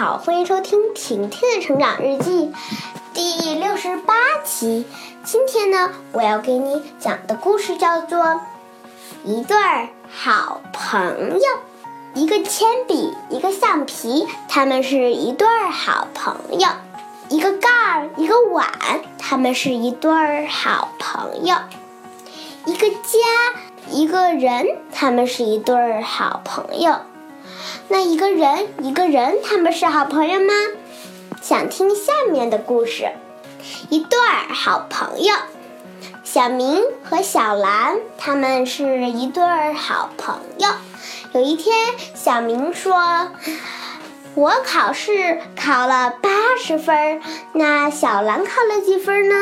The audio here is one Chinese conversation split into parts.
好，欢迎收听婷婷的成长日记第六十八期。今天呢，我要给你讲的故事叫做《一对好朋友》。一个铅笔，一个橡皮，他们是一对好朋友；一个盖儿，一个碗，他们是一对好朋友；一个家，一个人，他们是一对好朋友。那一个人，一个人，他们是好朋友吗？想听下面的故事。一对儿好朋友，小明和小兰，他们是一对儿好朋友。有一天，小明说：“我考试考了八十分，那小兰考了几分呢？”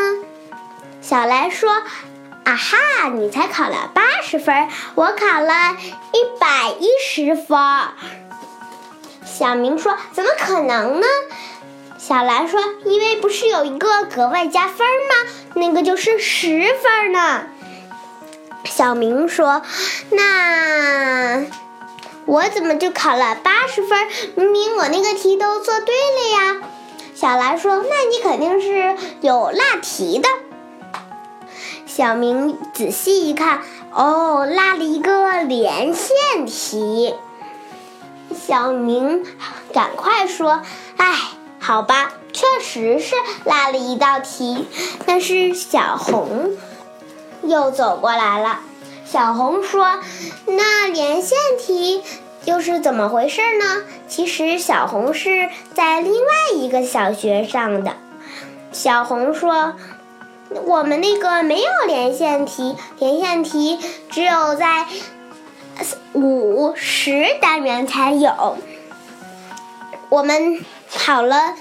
小兰说：“啊哈，你才考了八十分，我考了一百一十分。”小明说：“怎么可能呢？”小兰说：“因为不是有一个格外加分吗？那个就是十分呢。”小明说：“那……”我怎么就考了八十分？明明我那个题都做对了呀！小兰说：“那你肯定是有落题的。”小明仔细一看，哦，落了一个连线题。小明赶快说：“哎，好吧，确实是落了一道题。”但是小红又走过来了。小红说：“那连线题又是怎么回事呢？”其实小红是在另外一个小学上的。小红说：“我们那个没有连线题，连线题只有在五十单元才有。我们考了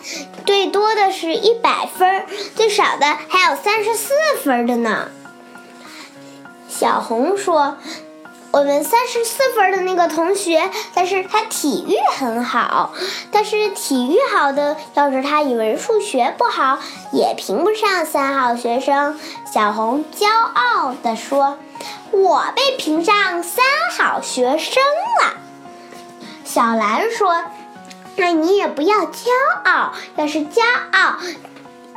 最多的是一百分，最少的还有三十四分的呢。”小红说：“我们三十四分的那个同学，但是他体育很好。但是体育好的，要是他语文、数学不好，也评不上三好学生。”小红骄傲地说：“我被评上三好学生了。”小兰说：“那你也不要骄傲，要是骄傲，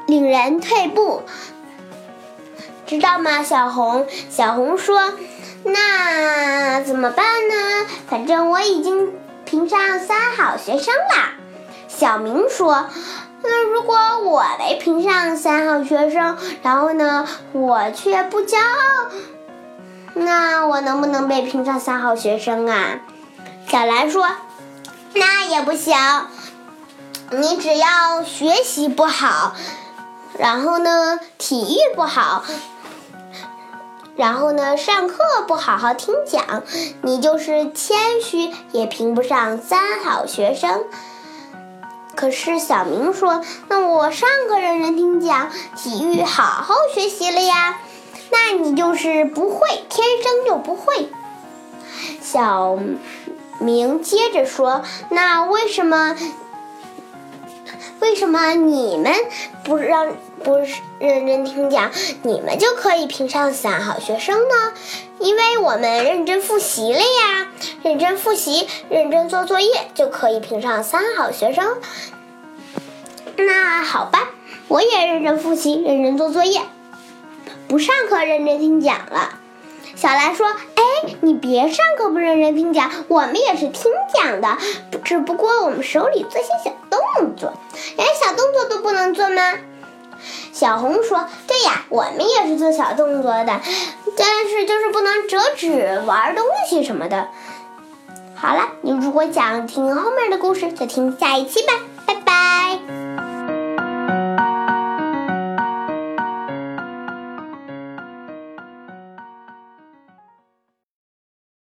令人退步。”知道吗，小红？小红说：“那怎么办呢？反正我已经评上三好学生啦。”小明说：“那如果我没评上三好学生，然后呢，我却不骄傲，那我能不能被评上三好学生啊？”小兰说：“那也不行，你只要学习不好，然后呢，体育不好。”然后呢，上课不好好听讲，你就是谦虚也评不上三好学生。可是小明说：“那我上课认真听讲，体育好好学习了呀，那你就是不会，天生就不会。”小明接着说：“那为什么？为什么你们不让？”不是认真听讲，你们就可以评上三好学生呢？因为我们认真复习了呀，认真复习，认真做作业就可以评上三好学生。那好吧，我也认真复习，认真做作业，不上课认真听讲了。小兰说：“哎，你别上课不认真听讲，我们也是听讲的，只不过我们手里做些小东作，连小动作都不能做吗？”小红说：“对呀，我们也是做小动作的，但是就是不能折纸、玩东西什么的。”好了，你如果想听后面的故事，就听下一期吧。